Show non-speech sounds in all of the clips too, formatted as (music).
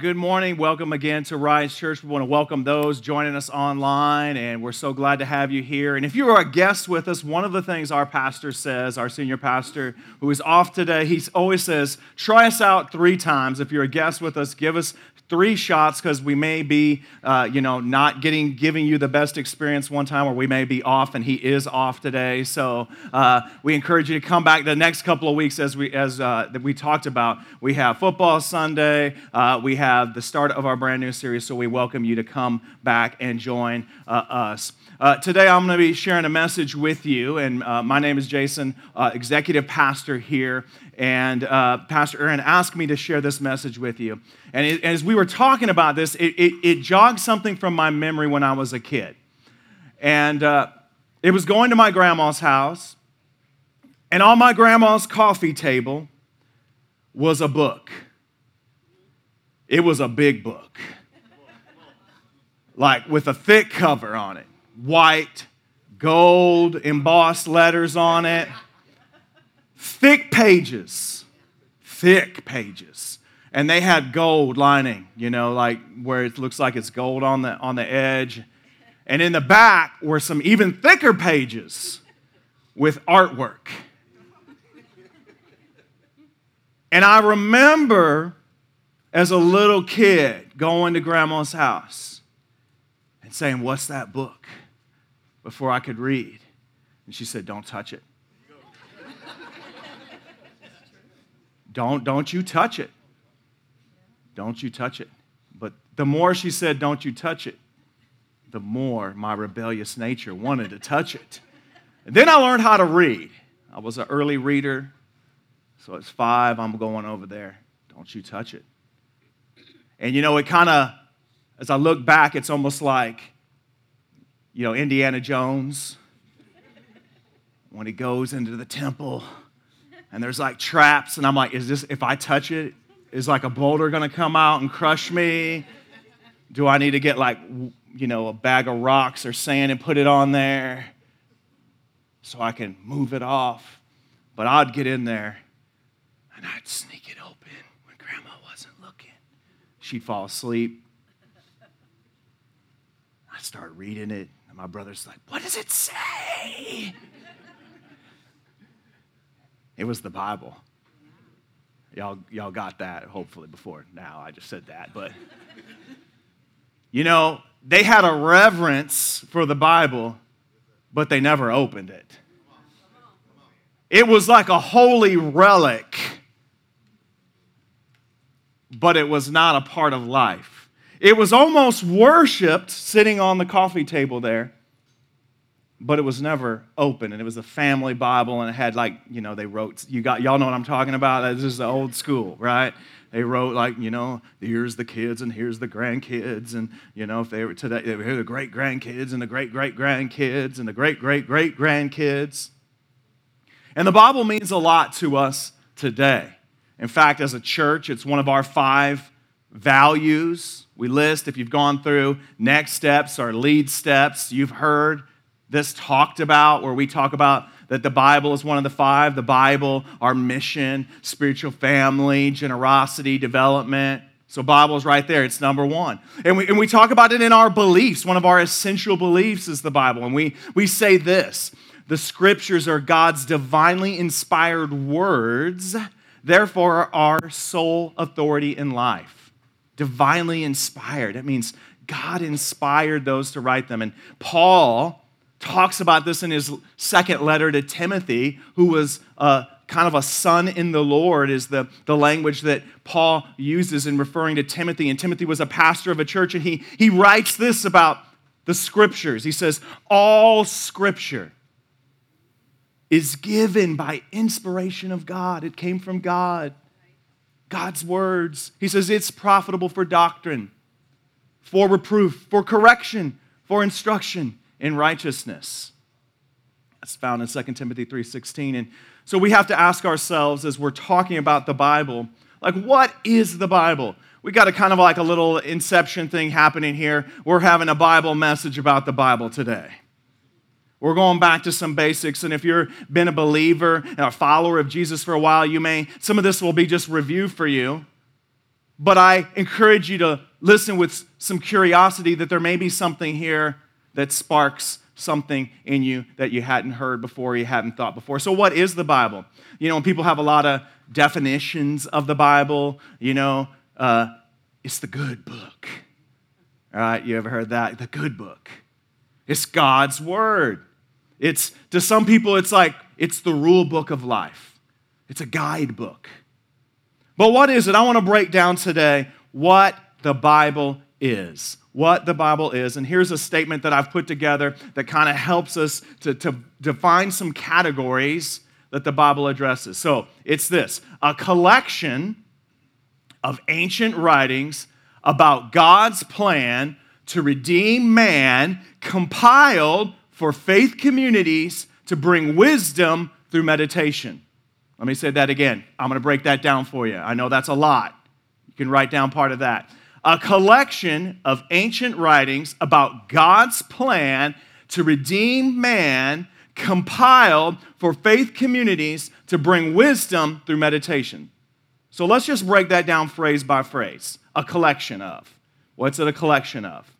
Good morning. Welcome again to Rise Church. We want to welcome those joining us online, and we're so glad to have you here. And if you are a guest with us, one of the things our pastor says, our senior pastor, who is off today, he always says, try us out three times. If you're a guest with us, give us three shots because we may be, uh, you know, not getting giving you the best experience one time, or we may be off, and he is off today. So uh, we encourage you to come back the next couple of weeks as we as uh, that we talked about. We have football Sunday. Uh, we have the start of our brand new series. So we welcome you to come back and join uh, us. Uh, today, I'm going to be sharing a message with you, and uh, my name is Jason, uh, executive pastor here. And uh, Pastor Aaron asked me to share this message with you. And it, as we were talking about this, it, it, it, jogged something from my memory when I was a kid. And uh, it was going to my grandma's house, and on my grandma's coffee table was a book. It was a big book, like with a thick cover on it white, gold, embossed letters on it, thick pages, thick pages. And they had gold lining, you know, like where it looks like it's gold on the, on the edge. And in the back were some even thicker pages with artwork. And I remember as a little kid going to grandma's house and saying, What's that book? before I could read. And she said, Don't touch it. (laughs) don't, don't you touch it. Don't you touch it. But the more she said, Don't you touch it, the more my rebellious nature wanted to touch it. And then I learned how to read. I was an early reader. So it's five, I'm going over there. Don't you touch it. And you know, it kind of, as I look back, it's almost like you know, Indiana Jones, when he goes into the temple and there's like traps, and I'm like, is this, if I touch it, is like a boulder gonna come out and crush me? Do I need to get like, you know, a bag of rocks or sand and put it on there so I can move it off? But I'd get in there and I'd sneak it open when grandma wasn't looking. She'd fall asleep. I'd start reading it my brother's like, What does it say? it was the Bible. Y'all, y'all got that, hopefully, before now. I just said that. But, you know, they had a reverence for the Bible, but they never opened it. It was like a holy relic, but it was not a part of life. It was almost worshiped sitting on the coffee table there, but it was never open. And it was a family Bible, and it had like, you know, they wrote, you got, y'all know what I'm talking about? This is the old school, right? They wrote like, you know, here's the kids and here's the grandkids. And, you know, if they were today, they were the great grandkids and the great great grandkids and the great great great grandkids. And the Bible means a lot to us today. In fact, as a church, it's one of our five values we list. If you've gone through next steps or lead steps, you've heard this talked about where we talk about that the Bible is one of the five the Bible, our mission, spiritual family, generosity, development. So, Bible is right there. It's number one. And we, and we talk about it in our beliefs. One of our essential beliefs is the Bible. And we, we say this the scriptures are God's divinely inspired words, therefore, our sole authority in life divinely inspired. That means God inspired those to write them. And Paul talks about this in his second letter to Timothy, who was a, kind of a son in the Lord, is the, the language that Paul uses in referring to Timothy. And Timothy was a pastor of a church, and he, he writes this about the scriptures. He says, All scripture is given by inspiration of God, it came from God God's words. He says it's profitable for doctrine, for reproof, for correction, for instruction in righteousness. That's found in 2 Timothy 3:16 and so we have to ask ourselves as we're talking about the Bible, like what is the Bible? We got a kind of like a little inception thing happening here. We're having a Bible message about the Bible today. We're going back to some basics, and if you've been a believer and a follower of Jesus for a while, you may, some of this will be just review for you. but I encourage you to listen with some curiosity that there may be something here that sparks something in you that you hadn't heard before, you hadn't thought before. So, what is the Bible? You know, people have a lot of definitions of the Bible. You know, uh, it's the good book. All right, you ever heard that? The good book. It's God's word. It's to some people, it's like it's the rule book of life. It's a guidebook. But what is it? I want to break down today what the Bible is. What the Bible is. And here's a statement that I've put together that kind of helps us to, to define some categories that the Bible addresses. So it's this a collection of ancient writings about God's plan to redeem man, compiled for faith communities to bring wisdom through meditation. Let me say that again. I'm going to break that down for you. I know that's a lot. You can write down part of that. A collection of ancient writings about God's plan to redeem man, compiled for faith communities to bring wisdom through meditation. So let's just break that down phrase by phrase. A collection of. What's it a collection of?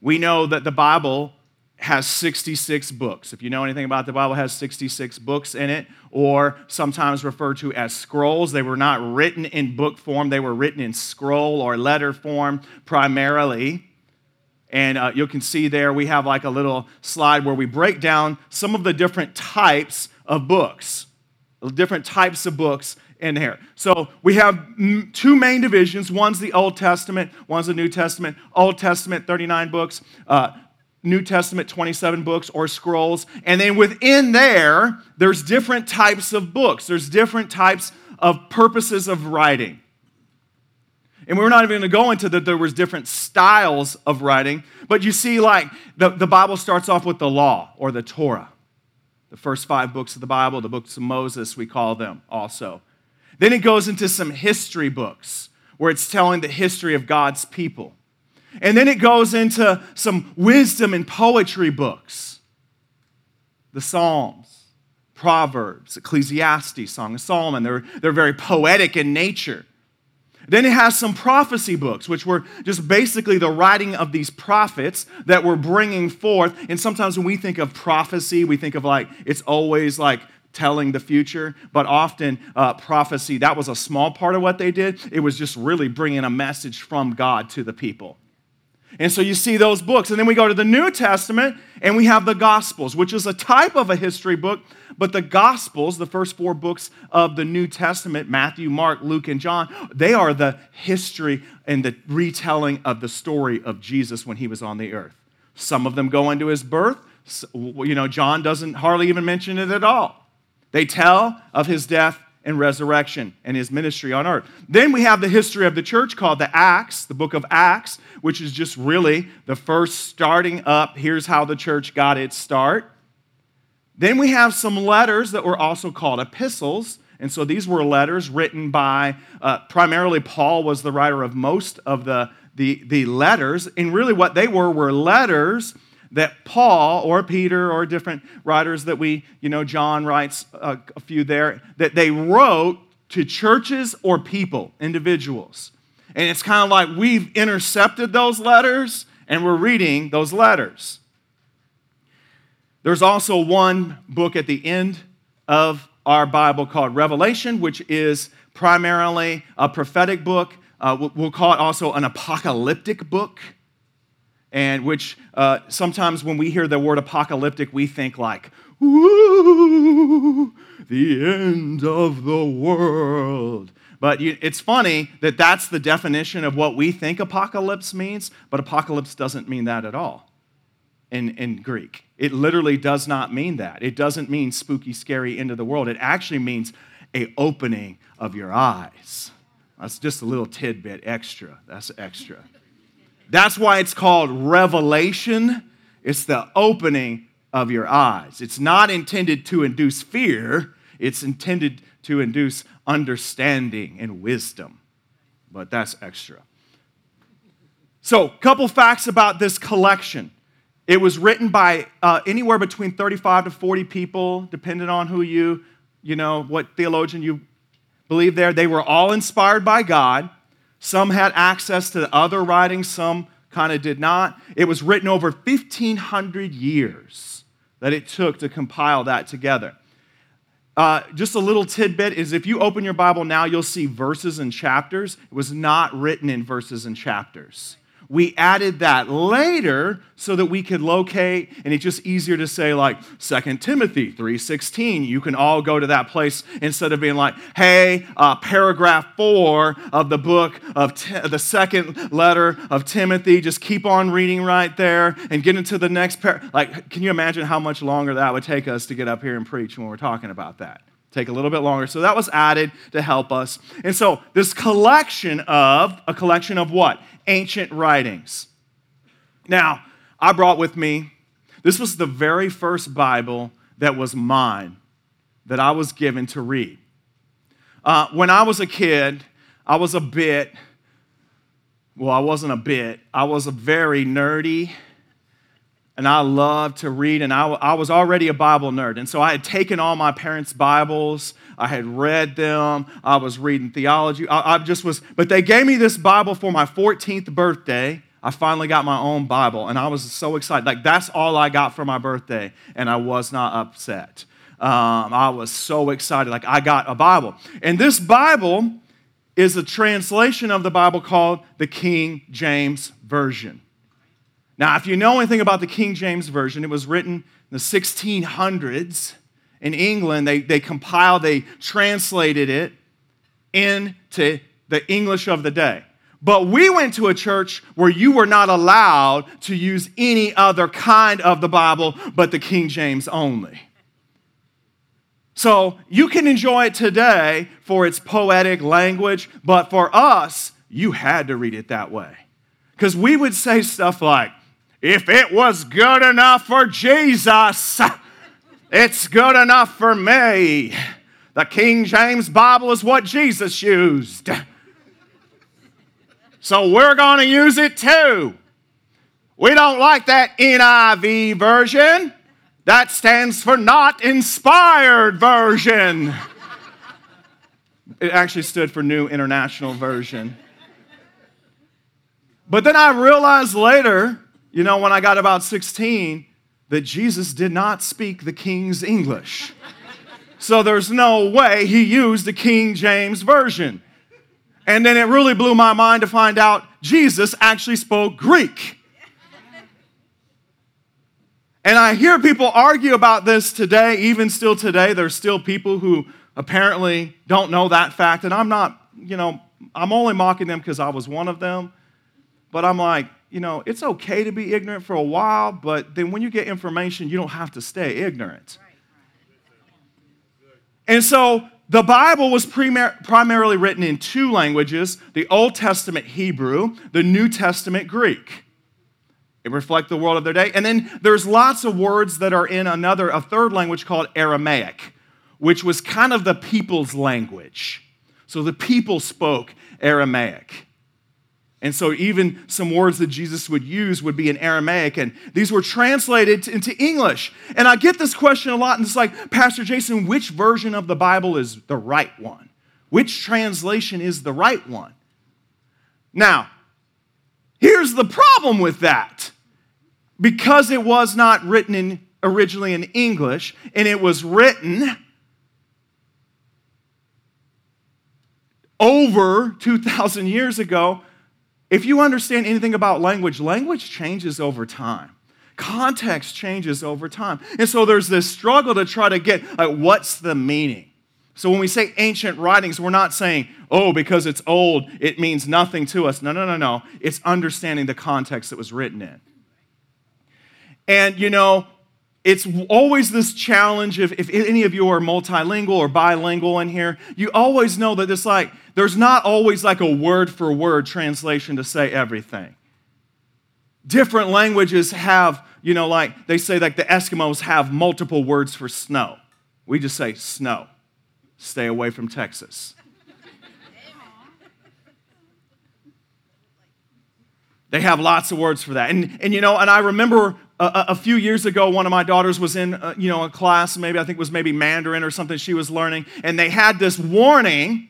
We know that the Bible has 66 books. If you know anything about the Bible, has 66 books in it, or sometimes referred to as scrolls. They were not written in book form, they were written in scroll or letter form primarily. And uh, you can see there we have like a little slide where we break down some of the different types of books, different types of books in here. So we have two main divisions. One's the Old Testament, one's the New Testament. Old Testament, 39 books. Uh, New Testament 27 books or scrolls. And then within there, there's different types of books, there's different types of purposes of writing. And we're not even going to go into that there was different styles of writing, but you see, like, the, the Bible starts off with the law or the Torah. The first five books of the Bible, the books of Moses, we call them also. Then it goes into some history books where it's telling the history of God's people. And then it goes into some wisdom and poetry books the Psalms, Proverbs, Ecclesiastes, Song of Solomon. They're, they're very poetic in nature. Then it has some prophecy books, which were just basically the writing of these prophets that were bringing forth. And sometimes when we think of prophecy, we think of like it's always like telling the future, but often uh, prophecy, that was a small part of what they did. It was just really bringing a message from God to the people. And so you see those books. And then we go to the New Testament and we have the Gospels, which is a type of a history book. But the Gospels, the first four books of the New Testament Matthew, Mark, Luke, and John they are the history and the retelling of the story of Jesus when he was on the earth. Some of them go into his birth. You know, John doesn't hardly even mention it at all. They tell of his death and resurrection and his ministry on earth. Then we have the history of the church called the Acts, the book of Acts, which is just really the first starting up. Here's how the church got its start. Then we have some letters that were also called epistles. And so these were letters written by, uh, primarily, Paul was the writer of most of the, the, the letters. And really, what they were were letters that Paul or Peter or different writers that we, you know, John writes a, a few there, that they wrote to churches or people, individuals. And it's kind of like we've intercepted those letters and we're reading those letters. There's also one book at the end of our Bible called Revelation, which is primarily a prophetic book. Uh, we'll call it also an apocalyptic book and which uh, sometimes when we hear the word apocalyptic, we think like, ooh, the end of the world. But you, it's funny that that's the definition of what we think apocalypse means, but apocalypse doesn't mean that at all in, in Greek. It literally does not mean that. It doesn't mean spooky, scary end of the world. It actually means a opening of your eyes. That's just a little tidbit extra. That's extra. That's why it's called revelation. It's the opening of your eyes. It's not intended to induce fear, it's intended to induce understanding and wisdom. But that's extra. So, couple facts about this collection. It was written by uh, anywhere between 35 to 40 people, depending on who you, you know, what theologian you believe there. They were all inspired by God. Some had access to the other writings, some kind of did not. It was written over 1,500 years that it took to compile that together. Uh, just a little tidbit is if you open your Bible now, you'll see verses and chapters. It was not written in verses and chapters. We added that later so that we could locate, and it's just easier to say like 2 Timothy 3.16. You can all go to that place instead of being like, hey, uh, paragraph four of the book of the second letter of Timothy. Just keep on reading right there and get into the next par-. Like, can you imagine how much longer that would take us to get up here and preach when we're talking about that? Take a little bit longer. So that was added to help us. And so this collection of, a collection of what? Ancient writings. Now, I brought with me, this was the very first Bible that was mine, that I was given to read. Uh, when I was a kid, I was a bit, well, I wasn't a bit, I was a very nerdy and I loved to read, and I, I was already a Bible nerd. And so I had taken all my parents' Bibles, I had read them, I was reading theology. I, I just was, but they gave me this Bible for my 14th birthday. I finally got my own Bible, and I was so excited. Like, that's all I got for my birthday, and I was not upset. Um, I was so excited. Like, I got a Bible. And this Bible is a translation of the Bible called the King James Version. Now, if you know anything about the King James Version, it was written in the 1600s in England. They, they compiled, they translated it into the English of the day. But we went to a church where you were not allowed to use any other kind of the Bible but the King James only. So you can enjoy it today for its poetic language, but for us, you had to read it that way. Because we would say stuff like, if it was good enough for Jesus, it's good enough for me. The King James Bible is what Jesus used. So we're going to use it too. We don't like that NIV version. That stands for not inspired version. It actually stood for New International Version. But then I realized later you know, when I got about 16, that Jesus did not speak the King's English. So there's no way he used the King James Version. And then it really blew my mind to find out Jesus actually spoke Greek. And I hear people argue about this today, even still today. There's still people who apparently don't know that fact. And I'm not, you know, I'm only mocking them because I was one of them. But I'm like, you know, it's okay to be ignorant for a while, but then when you get information, you don't have to stay ignorant. And so the Bible was primar- primarily written in two languages the Old Testament Hebrew, the New Testament Greek. It reflects the world of their day. And then there's lots of words that are in another, a third language called Aramaic, which was kind of the people's language. So the people spoke Aramaic. And so, even some words that Jesus would use would be in Aramaic, and these were translated into English. And I get this question a lot, and it's like, Pastor Jason, which version of the Bible is the right one? Which translation is the right one? Now, here's the problem with that. Because it was not written in, originally in English, and it was written over 2,000 years ago, if you understand anything about language, language changes over time. Context changes over time. And so there's this struggle to try to get like, what's the meaning? So when we say ancient writings, we're not saying, oh, because it's old, it means nothing to us. No, no, no, no. It's understanding the context it was written in. And, you know, it's always this challenge if, any of you are multilingual or bilingual in here, you always know that it's like, there's not always like a word for word translation to say everything. Different languages have, you know, like they say, like the Eskimos have multiple words for snow. We just say snow. Stay away from Texas. They have lots of words for that. And, and you know, and I remember a, a, few years ago, one of my daughters was in, uh, you know, a class, maybe I think it was maybe Mandarin or something she was learning, and they had this warning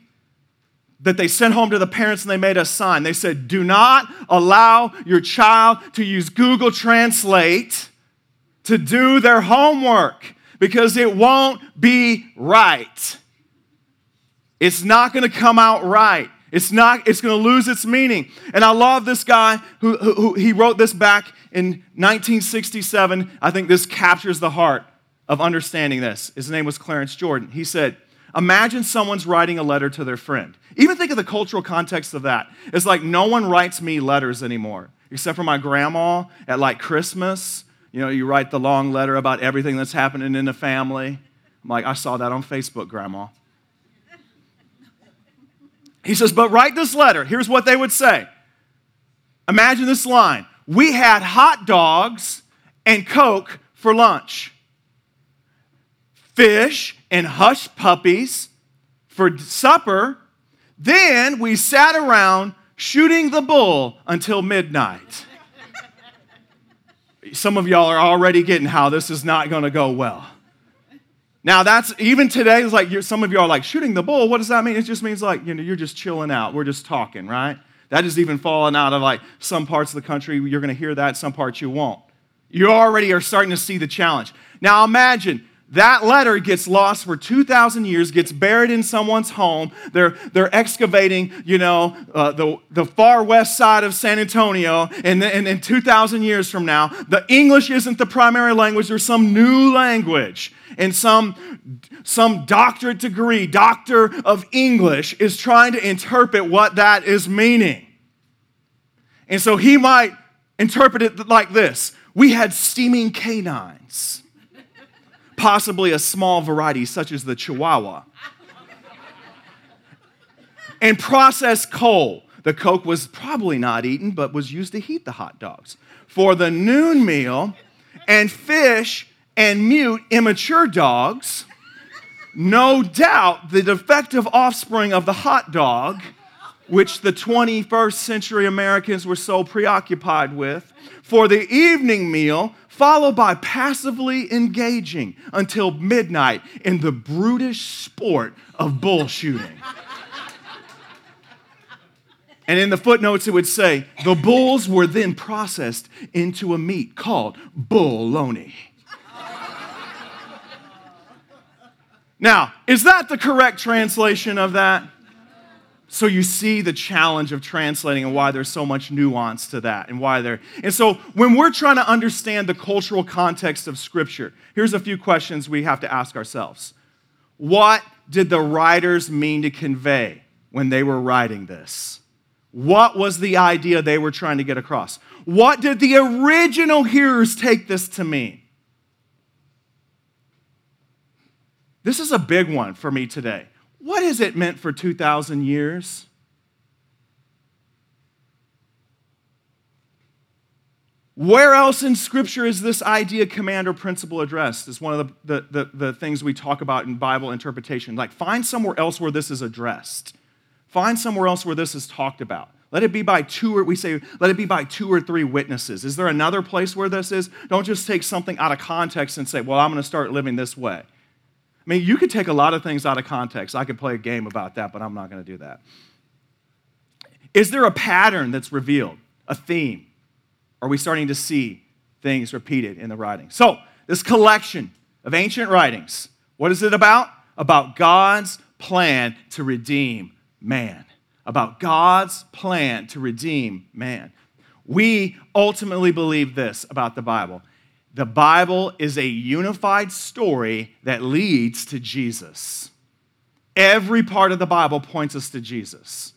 that they sent home to the parents and they made a sign. They said, Do not allow your child to use Google Translate to do their homework because it won't be right. It's not going to come out right. It's not, it's going to lose its meaning. And I love this guy who, who, who, he wrote this back in 1967. I think this captures the heart of understanding this. His name was Clarence Jordan. He said, Imagine someone's writing a letter to their friend. Even think of the cultural context of that. It's like no one writes me letters anymore, except for my grandma at like Christmas. You know, you write the long letter about everything that's happening in the family. I'm like, I saw that on Facebook, Grandma. He says, but write this letter. Here's what they would say. Imagine this line We had hot dogs and Coke for lunch, fish and hush puppies for supper. Then we sat around shooting the bull until midnight. Some of y'all are already getting how this is not going to go well. Now that's even today. It's like some of you are like shooting the bull. What does that mean? It just means like you know you're just chilling out. We're just talking, right? That is even falling out of like some parts of the country. You're going to hear that. Some parts you won't. You already are starting to see the challenge. Now imagine that letter gets lost for 2,000 years, gets buried in someone's home. They're, they're excavating, you know, uh, the, the far west side of San Antonio. And, and, and 2,000 years from now, the English isn't the primary language. There's some new language. And some, some doctorate degree, doctor of English, is trying to interpret what that is meaning. And so he might interpret it like this We had steaming canines possibly a small variety such as the Chihuahua. and processed coal. The Coke was probably not eaten, but was used to heat the hot dogs. For the noon meal, and fish and mute immature dogs, no doubt the defective offspring of the hot dog, which the 21st century Americans were so preoccupied with. For the evening meal, followed by passively engaging until midnight in the brutish sport of bull shooting. And in the footnotes, it would say the bulls were then processed into a meat called bulloni. now, is that the correct translation of that? So you see the challenge of translating and why there's so much nuance to that and why there. And so when we're trying to understand the cultural context of scripture, here's a few questions we have to ask ourselves. What did the writers mean to convey when they were writing this? What was the idea they were trying to get across? What did the original hearers take this to mean? This is a big one for me today. What has it meant for 2,000 years? Where else in Scripture is this idea, command, or principle addressed? It's one of the, the, the, the, things we talk about in Bible interpretation. Like, find somewhere else where this is addressed. Find somewhere else where this is talked about. Let it be by two or we say, let it be by two or three witnesses. Is there another place where this is? Don't just take something out of context and say, well, I'm going to start living this way. I mean, you could take a lot of things out of context. I could play a game about that, but I'm not going to do that. Is there a pattern that's revealed, a theme? Are we starting to see things repeated in the writing? So, this collection of ancient writings, what is it about? About God's plan to redeem man. About God's plan to redeem man. We ultimately believe this about the Bible the Bible is a unified story that leads to Jesus. Every part of the Bible points us to Jesus.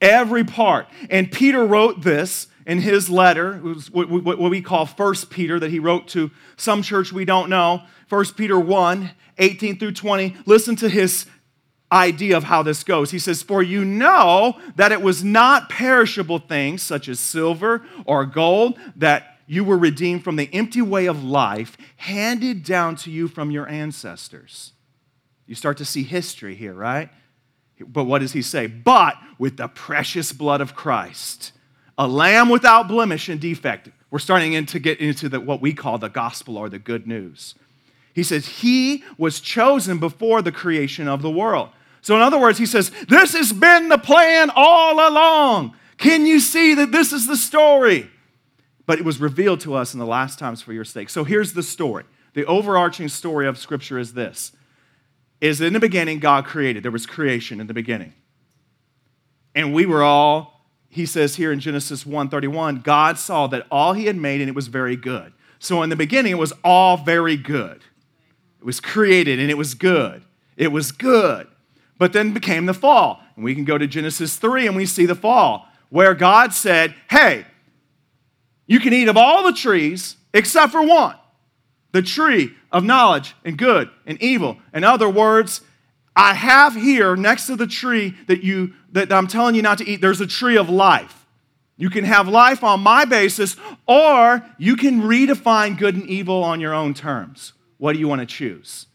Every part. And Peter wrote this in his letter, what we call First Peter, that he wrote to some church we don't know. First Peter 1 18 through 20. Listen to his idea of how this goes. He says, For you know that it was not perishable things such as silver or gold that you were redeemed from the empty way of life handed down to you from your ancestors. You start to see history here, right? But what does he say? But with the precious blood of Christ, a lamb without blemish and defect. We're starting to get into the, what we call the gospel or the good news. He says, He was chosen before the creation of the world So, in other words, he says, This has been the plan all along. Can you see that this is the story? But it was revealed to us in the last times for your sake. So, here's the story. The overarching story of Scripture is this is in the beginning, God created. There was creation in the beginning. And we were all, he says here in Genesis 1:31, God saw that all he had made and it was very good. So in the beginning, it was all very good. It was created and it was good. It was good. But then became the fall. And we can go to Genesis 3 and we see the fall, where God said, Hey, you can eat of all the trees except for one the tree of knowledge and good and evil. In other words, I have here next to the tree that you that I'm telling you not to eat, there's a tree of life. You can have life on my basis, or you can redefine good and evil on your own terms. What do you want to choose?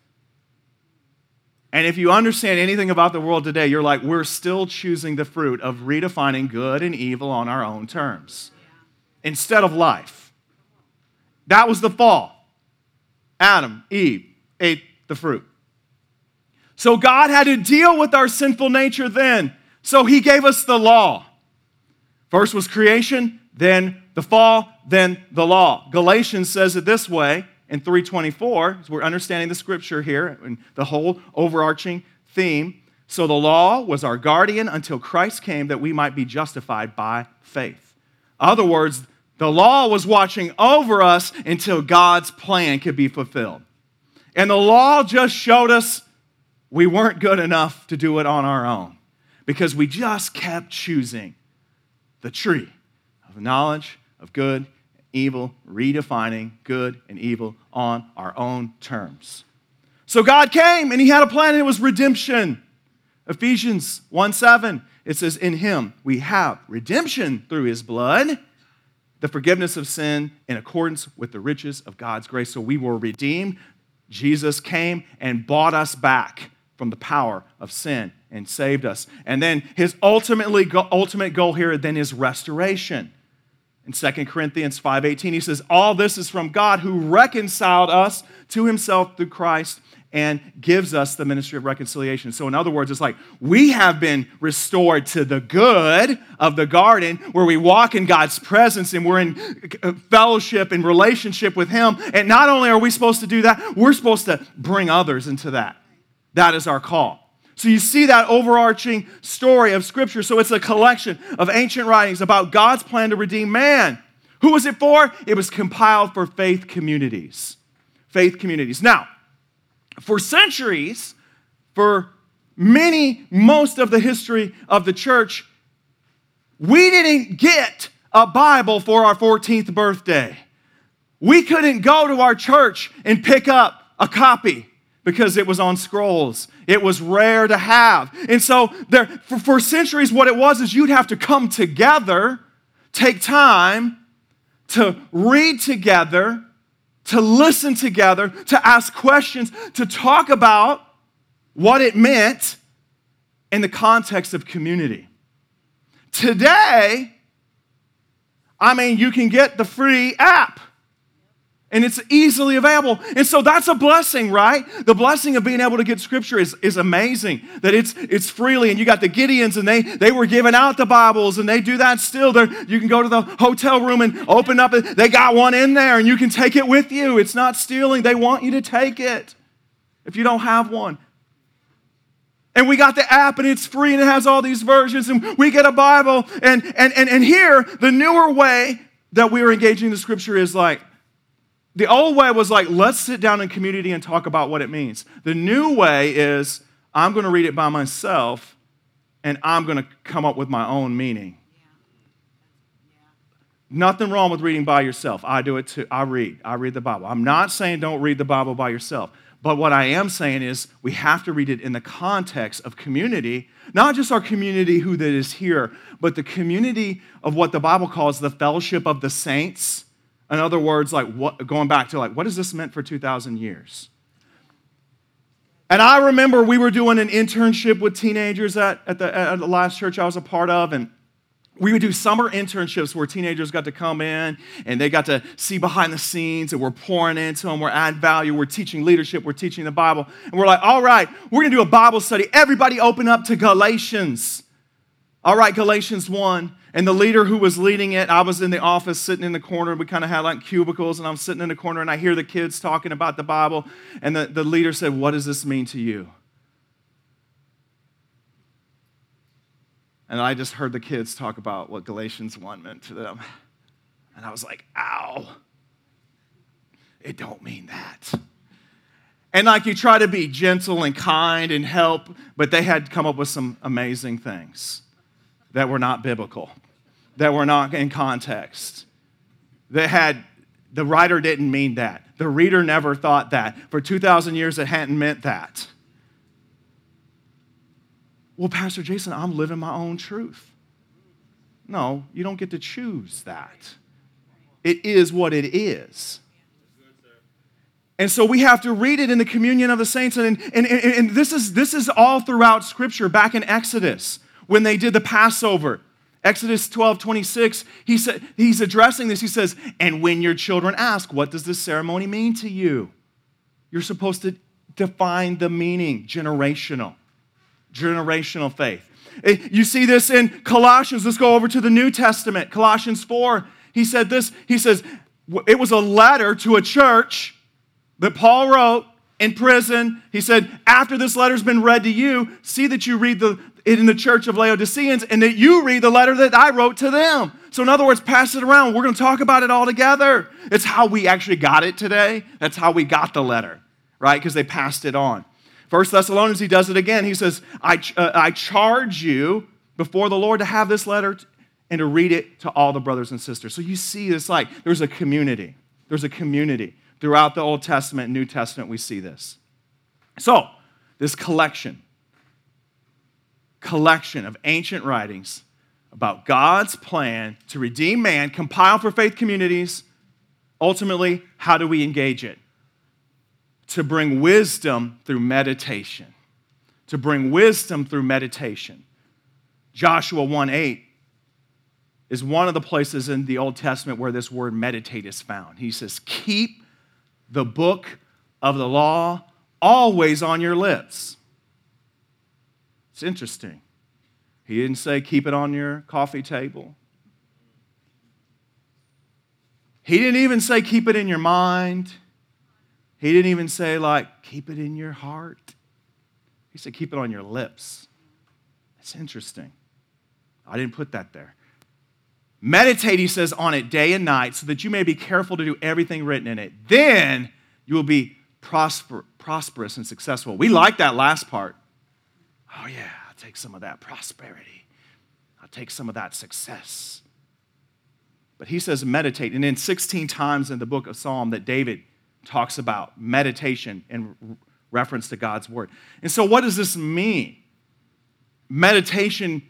And if you understand anything about the world today, you're like, we're still choosing the fruit of redefining good and evil on our own terms instead of life. That was the fall. Adam, Eve ate the fruit. So God had to deal with our sinful nature then. So he gave us the law. First was creation, then the fall, then the law. Galatians says it this way in 324, we're understanding the scripture here and the whole overarching theme. So the law was our guardian until Christ came that we might be justified by faith. Other words, the law was watching over us until God's plan could be fulfilled. And the law just showed us we weren't good enough to do it on our own because we just kept choosing the tree of knowledge of good and evil, redefining good and evil on our own terms. So God came and he had a plan and it was redemption. Ephesians 1 7, it says, In him we have redemption through his blood the forgiveness of sin in accordance with the riches of God's grace. So we were redeemed. Jesus came and bought us back from the power of sin and saved us. And then his ultimately ultimate goal here then is restoration. In 2 Corinthians 5:18 he says all this is from God who reconciled us to himself through Christ and gives us the ministry of reconciliation. So, in other words, it's like we have been restored to the good of the garden where we walk in God's presence and we're in fellowship and relationship with Him. And not only are we supposed to do that, we're supposed to bring others into that. That is our call. So, you see that overarching story of Scripture. So, it's a collection of ancient writings about God's plan to redeem man. Who was it for? It was compiled for faith communities. Faith communities. Now, for centuries, for many, most of the history of the church, we didn't get a Bible for our 14th birthday. We couldn't go to our church and pick up a copy because it was on scrolls. It was rare to have. And so there, for, for centuries, what it was is you'd have to come together, take time to read together, to listen together, to ask questions, to talk about what it meant in the context of community. Today, I mean, you can get the free app and it's easily available. And so that's a blessing, right? The blessing of being able to get scripture is, is amazing. That it's it's freely, and you got the Gideons, and they they were giving out the Bibles, and they do that still. They're, you can go to the hotel room and open up. They got one in there, and you can take it with you. It's not stealing. They want you to take it if you don't have one. And we got the app and it's free and it has all these versions, and we get a Bible. And and and, and here, the newer way that we are engaging the scripture is like the old way was like, let's sit down in community and talk about what it means. The new way is, I'm going to read it by myself and I'm going to come up with my own meaning. Nothing wrong with reading by yourself. I do it too. I read. I read the Bible. I'm not saying don't read the Bible by yourself. But what I am saying is we have to read it in the context of community, not just our community who that is here, but the community of what the Bible calls the fellowship of the saints in other words, like what, going back to like, what has this meant for 2,000 years? And I remember we were doing an internship with teenagers at, at, the, at the last church I was a part of, and we would do summer internships where teenagers got to come in and they got to see behind the scenes and we're pouring into them, we're adding value, we're teaching leadership, we're teaching the Bible. And we're like, all right, we're gonna do a Bible study. Everybody open up to Galatians. All right, Galatians 1. And the leader who was leading it, I was in the office sitting in the corner. We kind of had like cubicles, and I'm sitting in the corner and I hear the kids talking about the Bible. And the, the leader said, What does this mean to you? And I just heard the kids talk about what Galatians 1 meant to them. And I was like, ow, it don't mean that. And like you try to be gentle and kind and help, but they had come up with some amazing things that were not biblical, that were not in context. That had, the writer didn't mean that. The reader never thought that. For 2,000 years, it hadn't meant that. Well, Pastor Jason, I'm living my own truth. No, you don't get to choose that. It is what it is. And so we have to read it in the communion of the saints. And, and, and, and, this, is, this is all throughout Scripture, back in Exodus, when they did the Passover. Exodus 12, 26, he said, he's addressing this. He says, And when your children ask, What does this ceremony mean to you? You're supposed to define the meaning, generational generational faith. Eh, you see this in Colossians. Let's go over to the New Testament. Colossians 4. He said this. He says, it was a letter to a church that Paul wrote in prison. He said, after this letter's been read to you, see that you read the, in the church of Laodiceans and that you read the letter that I wrote to them. So, in other words, pass it around. We're going to talk about it all together. It's how we actually got it today. That's how we got the letter, right? Because they passed it on. First Thessalonians, he does it again. He says, I, uh, I charge you before the Lord to have this letter and to read it to all the brothers and sisters. So you see this like there's a community. There's a community. Throughout the Old Testament New Testament, we see this. So, this collection, collection of ancient writings about God's plan to redeem man, compiled for faith communities. Ultimately, how do we engage it? to bring wisdom through meditation. To bring wisdom through meditation. Joshua 1 8 is one of the places in the Old Testament where this word meditate is found. He says, Keep the book of the law always on your lips. It's interesting. He didn't say keep it on your coffee table. He didn't even say keep it in your mind. He didn't even say, like, keep it in your heart. He said, keep it on your lips. It's interesting. I didn't put that there. Meditate, he says, on it day and night so that you may be careful to do everything written in it. Then you will be prosper, prosperous and successful. We like that last part. Oh, yeah, I'll take some of that prosperity, I'll take some of that success. But he says meditate. And then 16 times in the book of Psalm that David talks about meditation in reference to God's word. And so, what does this mean? Meditation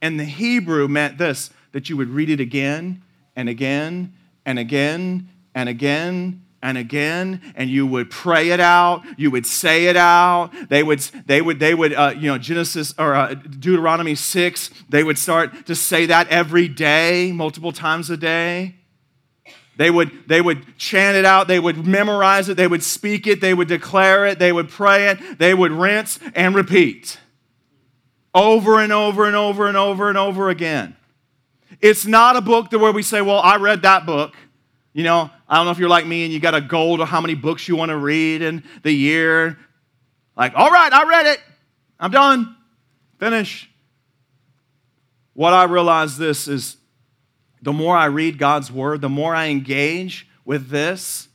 in the Hebrew meant this that you would read it again and again and again and again and again and you would pray it out you would say it out they would they would they would uh, you know genesis or uh, deuteronomy 6 they would start to say that every day multiple times a day they would, they would chant it out, they would memorize it, they would speak it, they would declare it, they would pray it, they would rinse and repeat over and over and over and over and over again. It's not a book where we say, Well, I read that book. You know, I don't know if you're like me and you got a goal to how many books you want to read in the year. Like, all right, I read it. I'm done. Finish. What I realize this is the more I read God's word, the more I engage with this,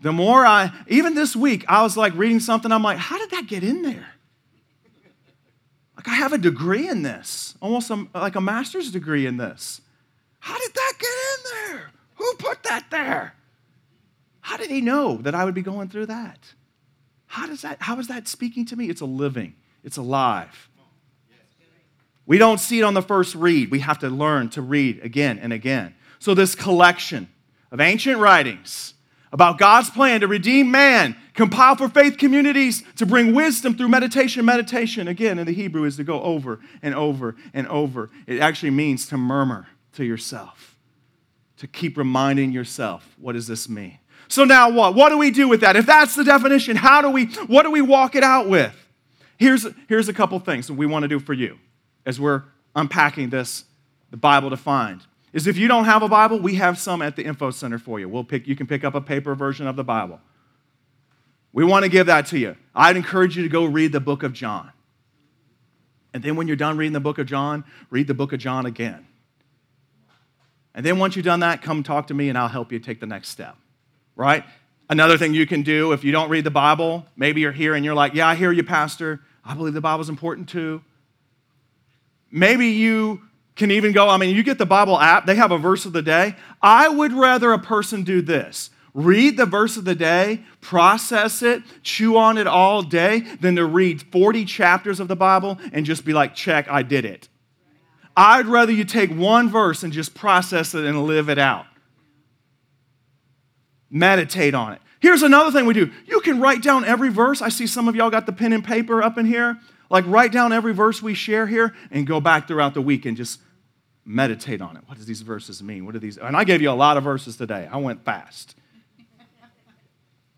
the more I, even this week, I was like reading something, I'm like, how did that get in there? Like, I have a degree in this, almost a, like a master's degree in this. How did that get in there? Who put that there? How did he know that I would be going through that? How does that, how is that speaking to me? It's a living, it's alive. We don't see it on the first read. We have to learn to read again and again. So, this collection of ancient writings about God's plan to redeem man, compile for faith communities, to bring wisdom through meditation. Meditation, again, in the Hebrew, is to go over and over and over. It actually means to murmur to yourself, to keep reminding yourself, what does this mean? So now what? What do we do with that? If that's the definition, how do we, what do we walk it out with? Here's, here's a couple things that we want to do for you as we're unpacking this, the Bible defined is if you don't have a Bible, we have some at the info center for you. We'll pick, you can pick up a paper version of the Bible. We want to give that to you. I'd encourage you to go read the book of John. And then when you're done reading the book of John, read the book of John again. And then once you've done that, come talk to me and I'll help you take the next step. Right? Another thing you can do if you don't read the Bible, maybe you're here and you're like, Yeah, I hear you, Pastor. I believe the Bible's important too. Maybe you can even go, I mean, you get the Bible app, they have a verse of the day. I would rather a person do this read the verse of the day, process it, chew on it all day, than to read 40 chapters of the Bible and just be like, check, I did it. I'd rather you take one verse and just process it and live it out. Meditate on it. Here's another thing we do you can write down every verse. I see some of y'all got the pen and paper up in here. Like, write down every verse we share here and go back throughout the week and just meditate on it. What does these verses mean? What are these? And I gave you a lot of verses today. I went fast.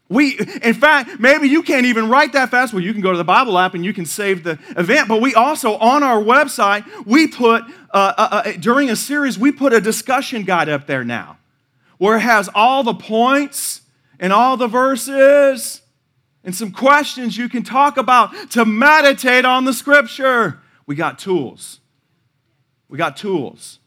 We, in fact, maybe you can't even write that fast. Well, you can go to the Bible app and you can save the event. But we also, on our website, we put, uh, uh, uh, during a series, we put a discussion guide up there now where it has all the points and all the verses and some questions you can talk about to meditate on the scripture. We got tools. We got tools.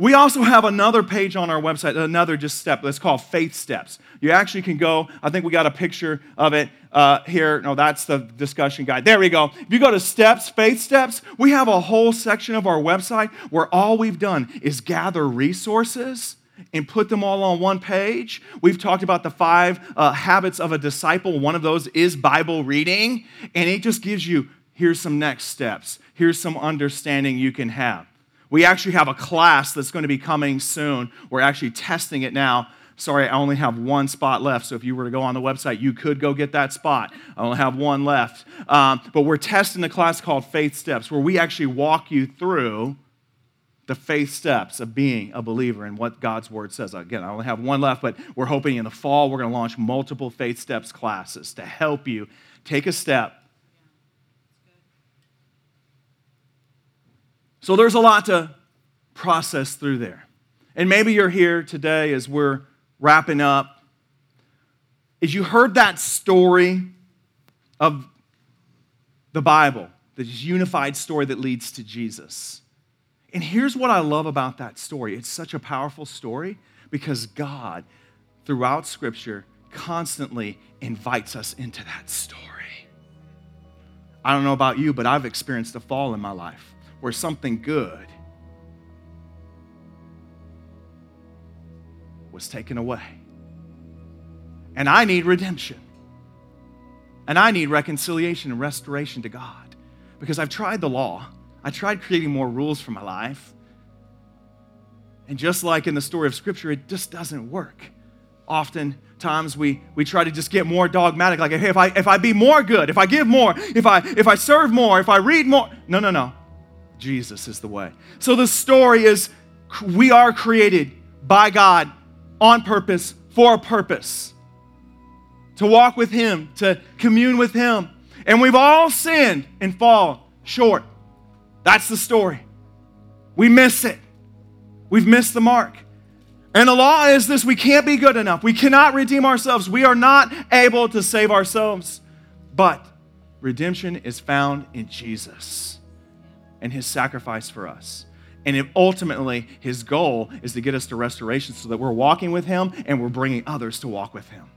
We also have another page on our website, another just step that's called Faith Steps. You actually can go, I think we got a picture of it uh, here. No, that's the discussion guide. There we go. If you go to Steps, Faith Steps, we have a whole section of our website where all we've done is gather resources and put them all on one page. We've talked about the five uh, habits of a disciple. One of those is Bible reading, and it just gives you here's some next steps, here's some understanding you can have. We actually have a class that's going to be coming soon. We're actually testing it now. Sorry, I only have one spot left. So if you were to go on the website, you could go get that spot. I only have one left. Um, but we're testing a class called Faith Steps, where we actually walk you through the faith steps of being a believer and what God's word says. Again, I only have one left, but we're hoping in the fall we're going to launch multiple faith steps classes to help you take a step So there's a lot to process through there. And maybe you're here today as we're wrapping up. As you heard that story of the Bible, this unified story that leads to Jesus. And here's what I love about that story it's such a powerful story because God, throughout Scripture, constantly invites us into that story. I don't know about you, but I've experienced a fall in my life where something good was taken away. And I need redemption. And I need reconciliation and restoration to God because I've tried the law. I tried creating more rules for my life. And just like in the story of Scripture, it just doesn't work. Oftentimes we, we try to just get more dogmatic, like, hey, if I, if I be more good, if I give more, if I, if I serve more, if I read more. No, no, no. Jesus is the way. So the story is we are created by God on purpose, for a purpose, to walk with Him, to commune with Him. And we've all sinned and fall short. That's the story. We miss it. We've missed the mark. And the law is this we can't be good enough. We cannot redeem ourselves. We are not able to save ourselves. But redemption is found in Jesus and his sacrifice for us. And ultimately, his goal is to get us to restoration so that we're walking with him and we're bringing others to walk with him.